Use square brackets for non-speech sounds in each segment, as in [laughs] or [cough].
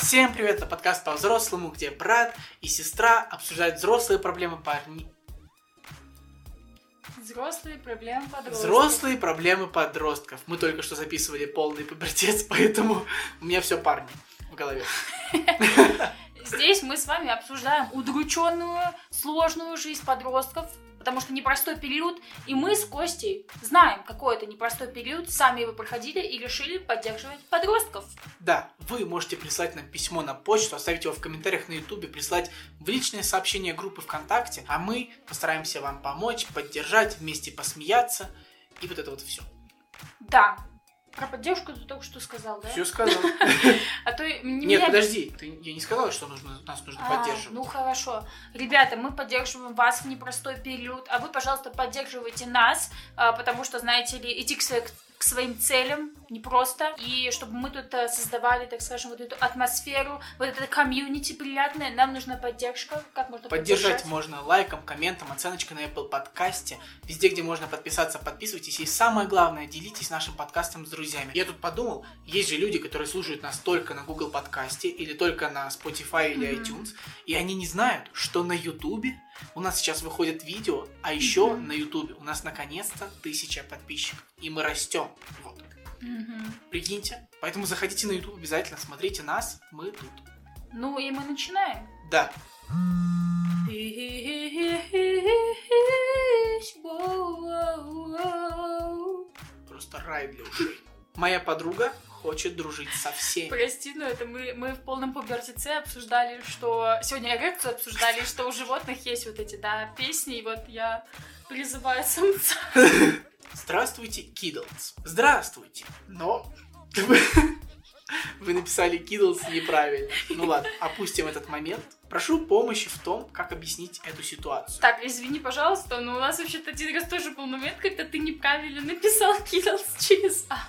Всем привет, это подкаст по-взрослому, где брат и сестра обсуждают взрослые проблемы парней. Взрослые проблемы подростков. Взрослые проблемы подростков. Мы только что записывали полный пубертец, [laughs] поэтому у меня все парни в голове. Здесь мы с вами обсуждаем удрученную, сложную жизнь подростков, потому что непростой период, и мы с Костей знаем, какой это непростой период, сами его проходили и решили поддерживать подростков. Да, вы можете прислать нам письмо на почту, оставить его в комментариях на ютубе, прислать в личное сообщение группы ВКонтакте, а мы постараемся вам помочь, поддержать, вместе посмеяться и вот это вот все. Да, про поддержку ты только что сказал, да? Все сказал. [laughs] А то Нет, подожди, я не сказала, что нас нужно А, поддерживать. Ну хорошо. Ребята, мы поддерживаем вас в непростой период, а вы, пожалуйста, поддерживайте нас, а, потому что, знаете ли, идти к, к своим целям непросто, и чтобы мы тут а, создавали, так скажем, вот эту атмосферу, вот это комьюнити приятное, нам нужна поддержка. Как можно Поддержать поддержать? можно лайком, комментом, оценочкой на Apple подкасте. Везде, где можно подписаться, подписывайтесь. И самое главное, делитесь нашим подкастом с друзьями. Я тут подумал, есть же люди, которые слушают нас только на Google подкасте или только на Spotify или Мгм. iTunes, и они не знают, что на YouTube у нас сейчас выходит видео, а еще Мгм. на YouTube у нас наконец-то тысяча подписчиков. И мы растем. Вот. Мгм. Прикиньте. Поэтому заходите на YouTube обязательно, смотрите нас, мы тут. Ну и мы начинаем. Да. Просто рай для ушей. Моя подруга хочет дружить со всеми. Прости, но это мы, мы в полном пубертице обсуждали, что... Сегодня эрекцию обсуждали, что у животных есть вот эти, да, песни, и вот я призываю самца. Здравствуйте, Кидлс. Здравствуйте. Но [laughs] вы, написали Кидлс неправильно. Ну ладно, опустим этот момент. Прошу помощи в том, как объяснить эту ситуацию. Так, извини, пожалуйста, но у нас вообще-то один раз тоже был момент, когда ты неправильно написал Кидлс через А.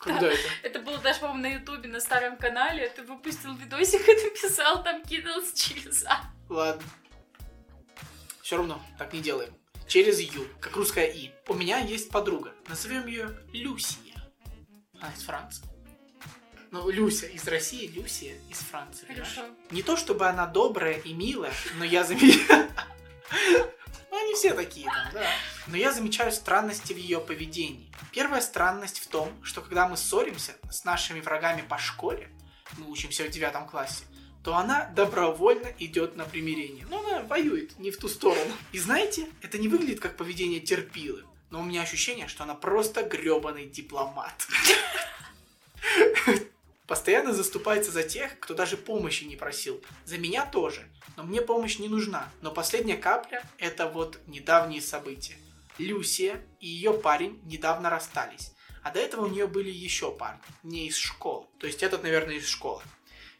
Когда это? [laughs] Это было даже, по-моему, на Ютубе, на старом канале. Ты выпустил видосик и [laughs] написал там Кидлс через А. Ладно. Все равно, так не делаем. Через Ю, как русская И. У меня есть подруга. Назовем ее Люсия. Она из Франции. Ну, Люся из России, Люсия из Франции. понимаешь? Хорошо. Не то чтобы она добрая и милая, но я замечаю... [laughs] Ну, они все такие там, да. Но я замечаю странности в ее поведении. Первая странность в том, что когда мы ссоримся с нашими врагами по школе, мы учимся в девятом классе, то она добровольно идет на примирение. Но она воюет не в ту сторону. И знаете, это не выглядит как поведение терпилы, но у меня ощущение, что она просто гребаный дипломат. Постоянно заступается за тех, кто даже помощи не просил. За меня тоже. Но мне помощь не нужна. Но последняя капля – это вот недавние события. Люсия и ее парень недавно расстались. А до этого у нее были еще парни, не из школы. То есть этот, наверное, из школы.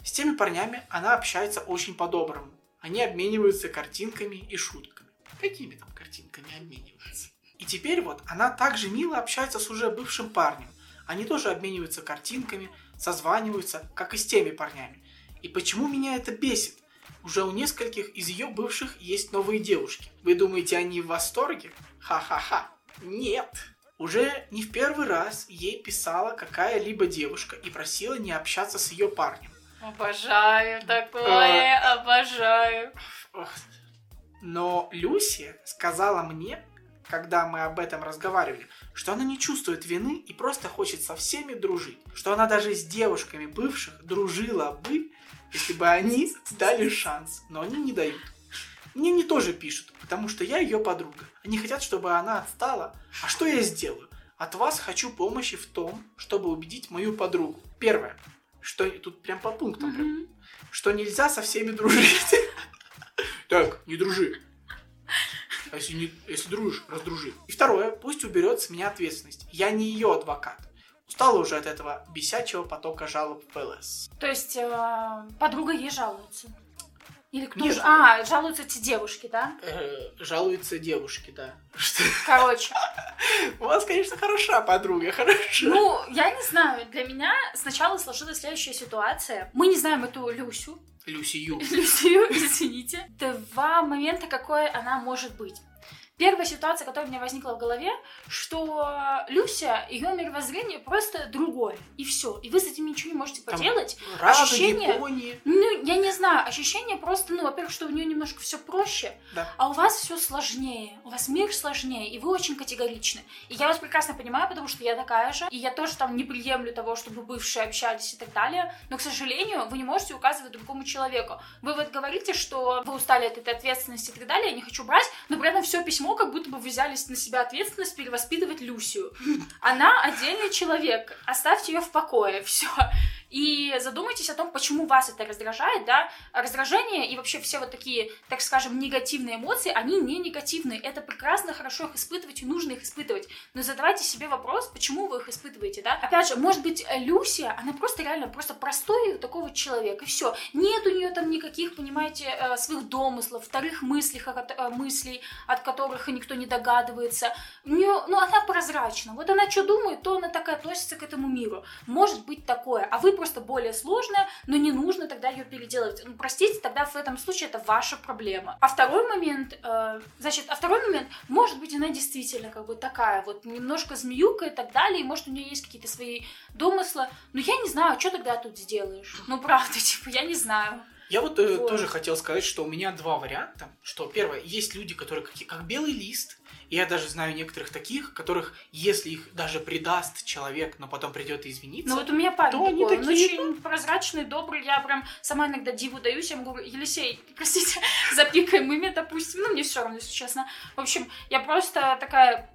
С теми парнями она общается очень по-доброму. Они обмениваются картинками и шутками. Какими там картинками обмениваются? И теперь вот она также мило общается с уже бывшим парнем. Они тоже обмениваются картинками, созваниваются, как и с теми парнями. И почему меня это бесит? Уже у нескольких из ее бывших есть новые девушки. Вы думаете, они в восторге? Ха-ха-ха. Нет. Уже не в первый раз ей писала какая-либо девушка и просила не общаться с ее парнем. Обожаю такое, обожаю. Ох. Но Люси сказала мне, когда мы об этом разговаривали, что она не чувствует вины и просто хочет со всеми дружить. Что она даже с девушками бывших дружила бы, если бы они дали шанс. Но они не дают. Мне не тоже пишут, потому что я ее подруга. Они хотят, чтобы она отстала. А что я сделаю? От вас хочу помощи в том, чтобы убедить мою подругу. Первое. Что тут прям по пунктам. прям Мгм. что нельзя со всеми дружить. [laughs] Так, не дружи. А если, не, если дружишь, раздружи. И второе, пусть уберет с меня ответственность. Я не ее адвокат. Устала уже от этого бесячего потока жалоб в ПЛС. То есть э, подруга ей жалуется. Или кто Нет. же? А, жалуются эти девушки, да? Э, жалуются девушки, да. Что- Короче, У вас, конечно, хороша подруга, хорошо. ну, я не знаю, для меня сначала сложилась следующая ситуация. Мы не знаем эту Люсю, Люси Ю. Люсию, извините. Два момента, какой она может быть. Первая ситуация, которая у меня возникла в голове, что Люся, ее мировоззрение просто другое, и все. И вы с этим ничего не можете Там поделать. Радуги, ощущение- пони. Ну, я не знаю, ощущение просто, ну, во-первых, что у нее немножко все проще, Да. а у вас все сложнее, у вас мир сложнее, и вы очень категоричны. И я вас прекрасно понимаю, потому что я такая же, и я тоже там не приемлю того, чтобы бывшие общались и так далее, но, к сожалению, вы не можете указывать другому человеку. Вы вот говорите, что вы устали от этой ответственности и так далее, я не хочу брать, но при этом все письмо, как будто бы вы взялись на себя ответственность перевоспитывать Люсию. Она отдельный человек, оставьте ее в покое, все. И задумайтесь о том, почему вас это раздражает, да. Раздражение и вообще все вот такие, так скажем, негативные эмоции, они не негативные. Это прекрасно, хорошо их испытывать и нужно их испытывать. Но задавайте себе вопрос, почему вы их испытываете, да. Опять же, может быть, Люсия, она просто реально просто простой такого человека, и все. Нет у нее там никаких, понимаете, э, своих домыслов, вторых мыслей, э, мыслей, от которых никто не догадывается. У нее, ну, она прозрачна. Вот она что думает, то она так и относится к этому миру. Может быть такое. А вы просто более сложная, но не нужно тогда ее переделывать. Ну, простите, тогда в этом случае это ваша проблема. А второй момент, э, значит, а второй момент, может быть, она действительно как бы такая вот немножко змеюка и так далее, и может у нее есть какие-то свои домыслы, но я не знаю, что тогда тут сделаешь. Ну, правда, [laughs] типа, я не знаю. Я вот, э, Вот. тоже хотел сказать, что у меня два варианта. Что первое, есть люди, которые как, как белый лист. Я даже знаю некоторых таких, которых, если их даже предаст человек, но потом придет и извиниться, Ну вот у меня парень то они такой, он такие, очень прозрачный, добрый, я прям сама иногда диву даюсь, я ему говорю, Елисей, простите, [laughs] запикаем имя, допустим, ну мне все равно, если честно. В общем, я просто такая,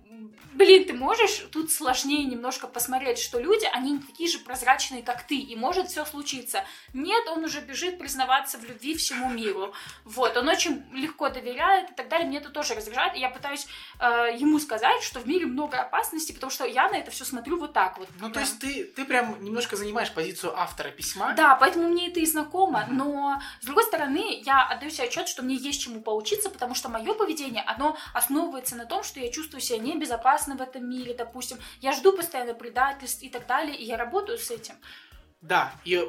блин, ты можешь тут сложнее немножко посмотреть, что люди, они не такие же прозрачные, как ты, и может все случиться. Нет, он уже бежит признаваться в любви всему миру. Вот, он очень легко доверяет и так далее, мне это тоже раздражает, и я пытаюсь э, ему сказать, что в мире много опасностей, потому что я на это все смотрю вот так вот. Ну, то прям. есть ты, ты прям немножко занимаешь позицию автора письма. Да, поэтому мне это и знакомо, Мгм. но с другой стороны, я отдаю себе отчет, что мне есть чему поучиться, потому что мое поведение, оно основывается на том, что я чувствую себя небезопасно в этом мире, допустим, я жду постоянно предательств и так далее, и я работаю с этим. Да, и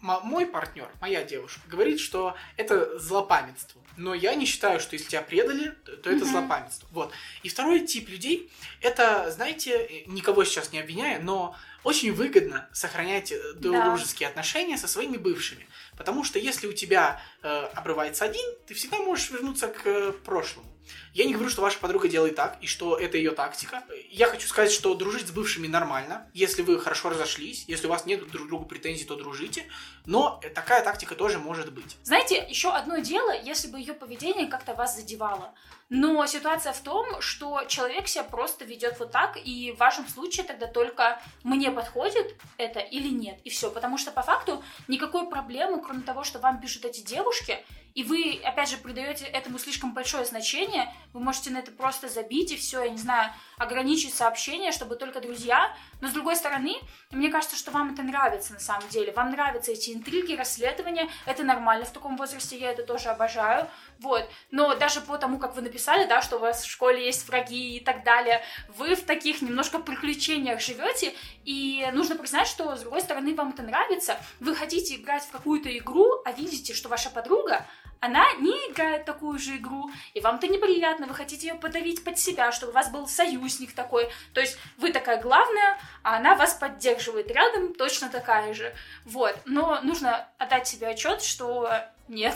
мой партнер, моя девушка, говорит, что это злопамятство. Но я не считаю, что если тебя предали, то, то это Мгм. злопамятство. Вот. И второй тип людей, это, знаете, никого сейчас не обвиняю, но очень выгодно сохранять э, Да. дружеские отношения со своими бывшими. Потому что если у тебя э, обрывается один, ты всегда можешь вернуться к э, прошлому. Я не говорю, что ваша подруга делает так, и что это ее тактика. Я хочу сказать, что дружить с бывшими нормально, если вы хорошо разошлись, если у вас нет друг другу претензий, то дружите. Но такая тактика тоже может быть. Знаете, еще одно дело, если бы ее поведение как-то вас задевало. Но ситуация в том, что человек себя просто ведет вот так, и в вашем случае тогда только мне подходит это или нет, и все. Потому что по факту никакой проблемы, кроме того, что вам пишут эти девушки, и вы, опять же, придаете этому слишком большое значение, вы можете на это просто забить и все, я не знаю, ограничить сообщения, чтобы только друзья. Но с другой стороны, мне кажется, что вам это нравится на самом деле. Вам нравятся эти интриги, расследования. Это нормально в таком возрасте, я это тоже обожаю. Вот. Но даже по тому, как вы написали, да, что у вас в школе есть враги и так далее, вы в таких немножко приключениях живете, и нужно признать, что с другой стороны вам это нравится. Вы хотите играть в какую-то игру, а видите, что ваша подруга, она не играет такую же игру, и вам это неприятно, вы хотите ее подавить под себя, чтобы у вас был союзник такой. То есть вы такая главная, а она вас поддерживает рядом, точно такая же. Вот. Но нужно отдать себе отчет, что нет.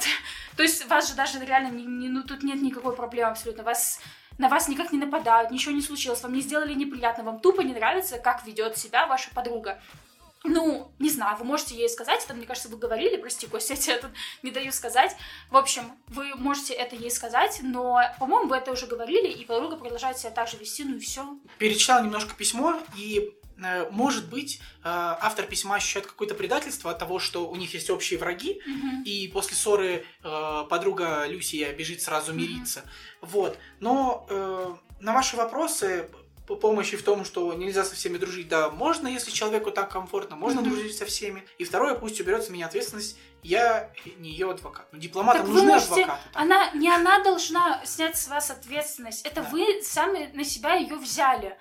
То есть вас же даже реально не, не- ну, тут нет никакой проблемы абсолютно. Вас на вас никак не нападают, ничего не случилось, вам не сделали неприятно, вам тупо не нравится, как ведет себя ваша подруга. Ну, не знаю, вы можете ей сказать, это, мне кажется, вы говорили, прости, Костя, [laughs] я тебе тут не даю сказать. В общем, вы можете это ей сказать, но, по-моему, вы это уже говорили, и подруга продолжает себя так же вести, ну и все. Перечитал немножко письмо, и э, может быть, э, автор письма ощущает какое-то предательство от того, что у них есть общие враги, и после ссоры э, подруга Люсия бежит сразу мириться. Вот. Но на ваши вопросы помощи в том, что нельзя со всеми дружить, да, можно, если человеку так комфортно, можно Мгм. дружить со всеми. И второе, пусть уберет с меня ответственность, я не ее адвокат. Ну, дипломатам Так нужны можете- адвокаты. там. Она, не она должна снять с вас ответственность, это Да. вы сами на себя ее взяли.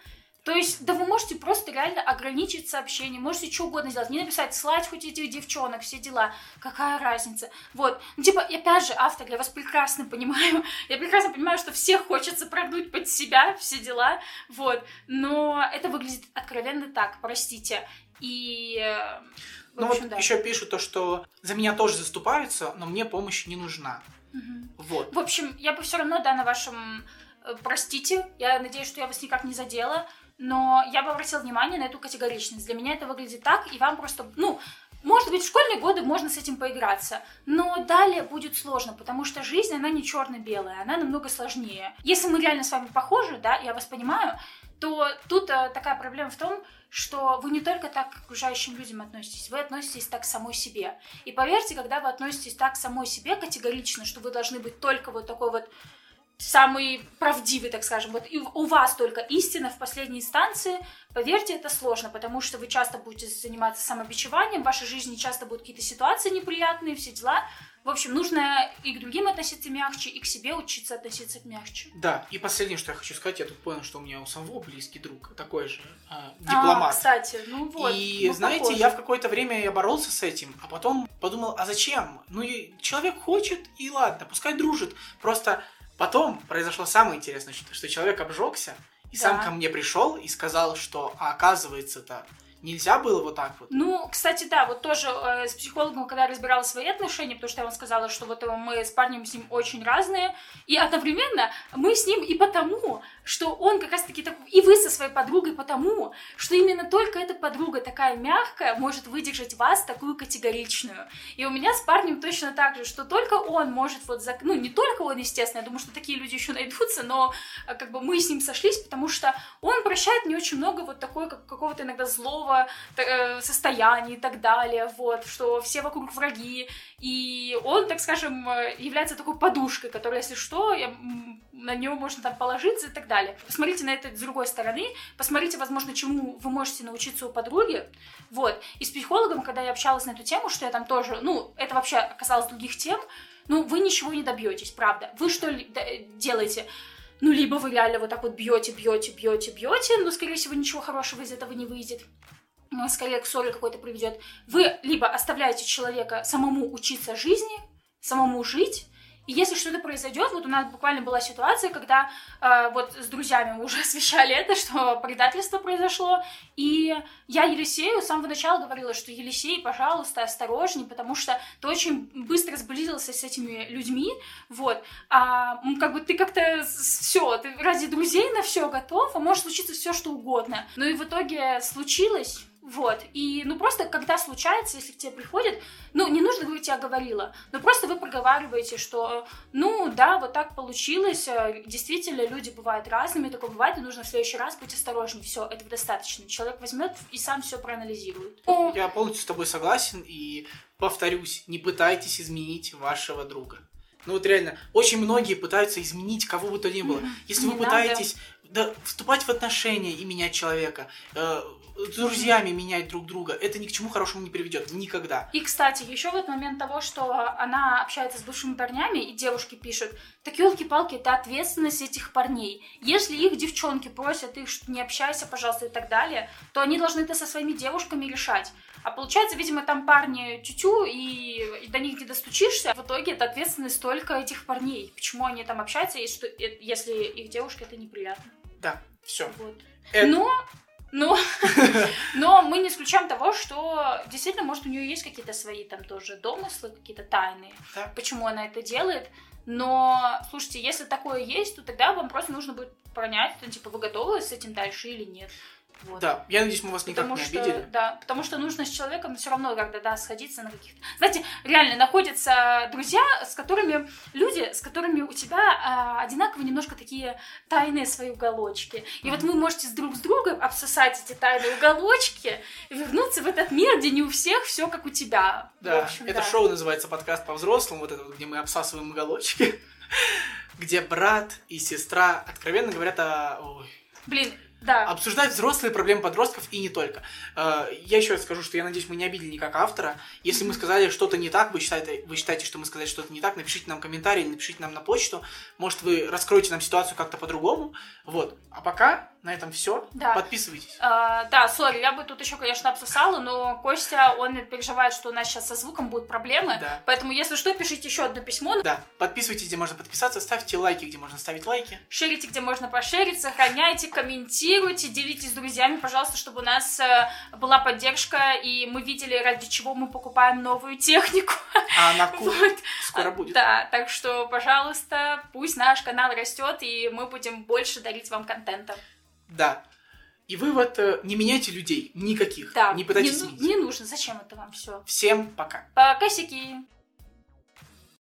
То есть, да вы можете просто реально ограничить сообщение, можете что угодно сделать, не написать, слать хоть этих девчонок, все дела, какая разница. Вот, ну типа, опять же, автор, я вас прекрасно понимаю, [laughs] я прекрасно понимаю, что всех хочется прогнуть под себя, все дела, вот, но это выглядит откровенно так, простите. И э, ну общем, вот да. еще пишут то, что за меня тоже заступаются, но мне помощь не нужна. Угу. Вот. В общем, я бы все равно, да, на вашем э, простите, я надеюсь, что я вас никак не задела, но я бы обратила внимание на эту категоричность. Для меня это выглядит так, и вам просто, ну, может быть, в школьные годы можно с этим поиграться, но далее будет сложно, потому что жизнь, она не черно-белая, она намного сложнее. Если мы реально с вами похожи, да, я вас понимаю, то тут а, такая проблема в том, что вы не только так к окружающим людям относитесь, вы относитесь так к самой себе. И поверьте, когда вы относитесь так к самой себе категорично, что вы должны быть только вот такой вот самый правдивый, так скажем, вот и у вас только истина в последней инстанции, поверьте, это сложно, потому что вы часто будете заниматься самобичеванием, в вашей жизни часто будут какие-то ситуации неприятные, все дела, в общем, нужно и к другим относиться мягче, и к себе учиться относиться мягче. Да, и последнее, что я хочу сказать, я тут понял, что у меня у самого близкий друг, такой же э, дипломат. А, кстати, ну вот. И знаете, похожи. я в какое-то время я боролся с этим, а потом подумал, а зачем? Ну человек хочет, и ладно, пускай дружит. Просто потом произошло самое интересное, что, что человек обжегся, и да. сам ко мне пришел и сказал, что а, оказывается-то Нельзя было вот так вот? Ну, кстати, да, вот тоже э, с психологом, когда я разбирала свои отношения, потому что я вам сказала, что вот мы с парнем с ним очень разные, и одновременно мы с ним и потому, что он как раз-таки такой, и вы со своей подругой потому, что именно только эта подруга такая мягкая может выдержать вас такую категоричную. И у меня с парнем точно так же, что только он может вот, зак... ну, не только он, естественно, я думаю, что такие люди еще найдутся, но э, как бы мы с ним сошлись, потому что он прощает мне очень много вот такой, как, какого-то иногда злого Э, состоянии и так далее, вот, что все вокруг враги, и он, так скажем, является такой подушкой, которая, если что, я, на него можно там положиться и так далее. Посмотрите на это с другой стороны, посмотрите, возможно, чему вы можете научиться у подруги, вот. И с психологом, когда я общалась на эту тему, что я там тоже, ну, это вообще касалось других тем, ну, вы ничего не добьетесь, правда. Вы что делаете? Ну, либо вы реально вот так вот бьете, бьете, бьете, бьете, но, скорее всего, ничего хорошего из этого не выйдет. Ну, скорее к ссоре какой-то приведет, вы либо оставляете человека самому учиться жизни, самому жить, и если что-то произойдет, вот у нас буквально была ситуация, когда э, вот с друзьями мы уже [laughs] освещали это, что предательство произошло, и я Елисею с самого начала говорила, что Елисей, пожалуйста, осторожней, потому что ты очень быстро сблизился с этими людьми, вот, а как бы ты как-то все, ты ради друзей на все готов, а может случиться все что угодно. Ну и в итоге случилось, вот. И, ну, просто, когда случается, если к тебе приходит, ну, не нужно говорить, я говорила, но просто вы проговариваете, что, ну, да, вот так получилось, э, действительно, люди бывают разными, такое бывает, и нужно в следующий раз быть осторожнее. Все, этого достаточно. Человек возьмет и сам все проанализирует. Ну, я полностью с тобой согласен, и повторюсь, не пытайтесь изменить вашего друга. Ну вот реально, очень многие пытаются изменить кого бы то ни было. Если не вы пытаетесь да, вступать в отношения и менять человека, э, друзьями менять друг друга, это ни к чему хорошему не приведет. Никогда. И, кстати, еще вот момент того, что она общается с бывшими парнями, и девушки пишут, так елки-палки, это ответственность этих парней. Если их девчонки просят их, не общайся, пожалуйста, и так далее, то они должны это со своими девушками решать. А получается, видимо, там парни тютю, и, до них не достучишься. В итоге это ответственность только этих парней. Почему они там общаются, если их девушке это неприятно. Да, все. Вот. Это... Но но, [laughs] [laughs] но мы не исключаем того, что действительно, может, у нее есть какие-то свои там тоже домыслы, какие-то тайны, да. почему она это делает. Но, слушайте, если такое есть, то тогда вам просто нужно будет понять, типа, вы готовы с этим дальше или нет. Вот. Да, я надеюсь, мы вас никак потому не что, обидели. Да, потому что нужно с человеком все равно когда да, сходиться на каких-то... Знаете, реально находятся друзья, с которыми... Люди, с которыми у тебя а, одинаково немножко такие тайные свои уголочки. И mm-hmm. вот вы можете с друг с другом обсосать эти тайные уголочки и вернуться в этот мир, где не у всех все как у тебя. Да, общем, это да. шоу называется «Подкаст по-взрослому», вот это вот, где мы обсасываем уголочки, [laughs] где брат и сестра откровенно говорят о... Ой. Блин, да. обсуждать взрослые проблемы подростков и не только. Э, я еще раз скажу, что я надеюсь, мы не обидели никак автора. Если мы сказали что-то не так, вы считаете, вы считаете, что мы сказали что-то не так, напишите нам комментарий, напишите нам на почту. Может, вы раскроете нам ситуацию как-то по-другому. Вот. А пока на этом все. Да. Подписывайтесь. А, да, сори, я бы тут еще, конечно, обсосала, но Костя, он переживает, что у нас сейчас со звуком будут проблемы. Да. Поэтому, если что, пишите еще одно письмо. Да, подписывайтесь, где можно подписаться, ставьте лайки, где можно ставить лайки. Шерите, где можно пошерить, сохраняйте, комментируйте, делитесь с друзьями, пожалуйста, чтобы у нас э, была поддержка, и мы видели, ради чего мы покупаем новую технику. А на [laughs] курс Вот. скоро будет. Да, так что, пожалуйста, пусть наш канал растет, и мы будем больше дарить вам контента. Да. И вывод, не меняйте людей, никаких. Да, Не пытайтесь не, ну- сменить. не нужно, зачем это вам все? Всем пока. Пока, сики!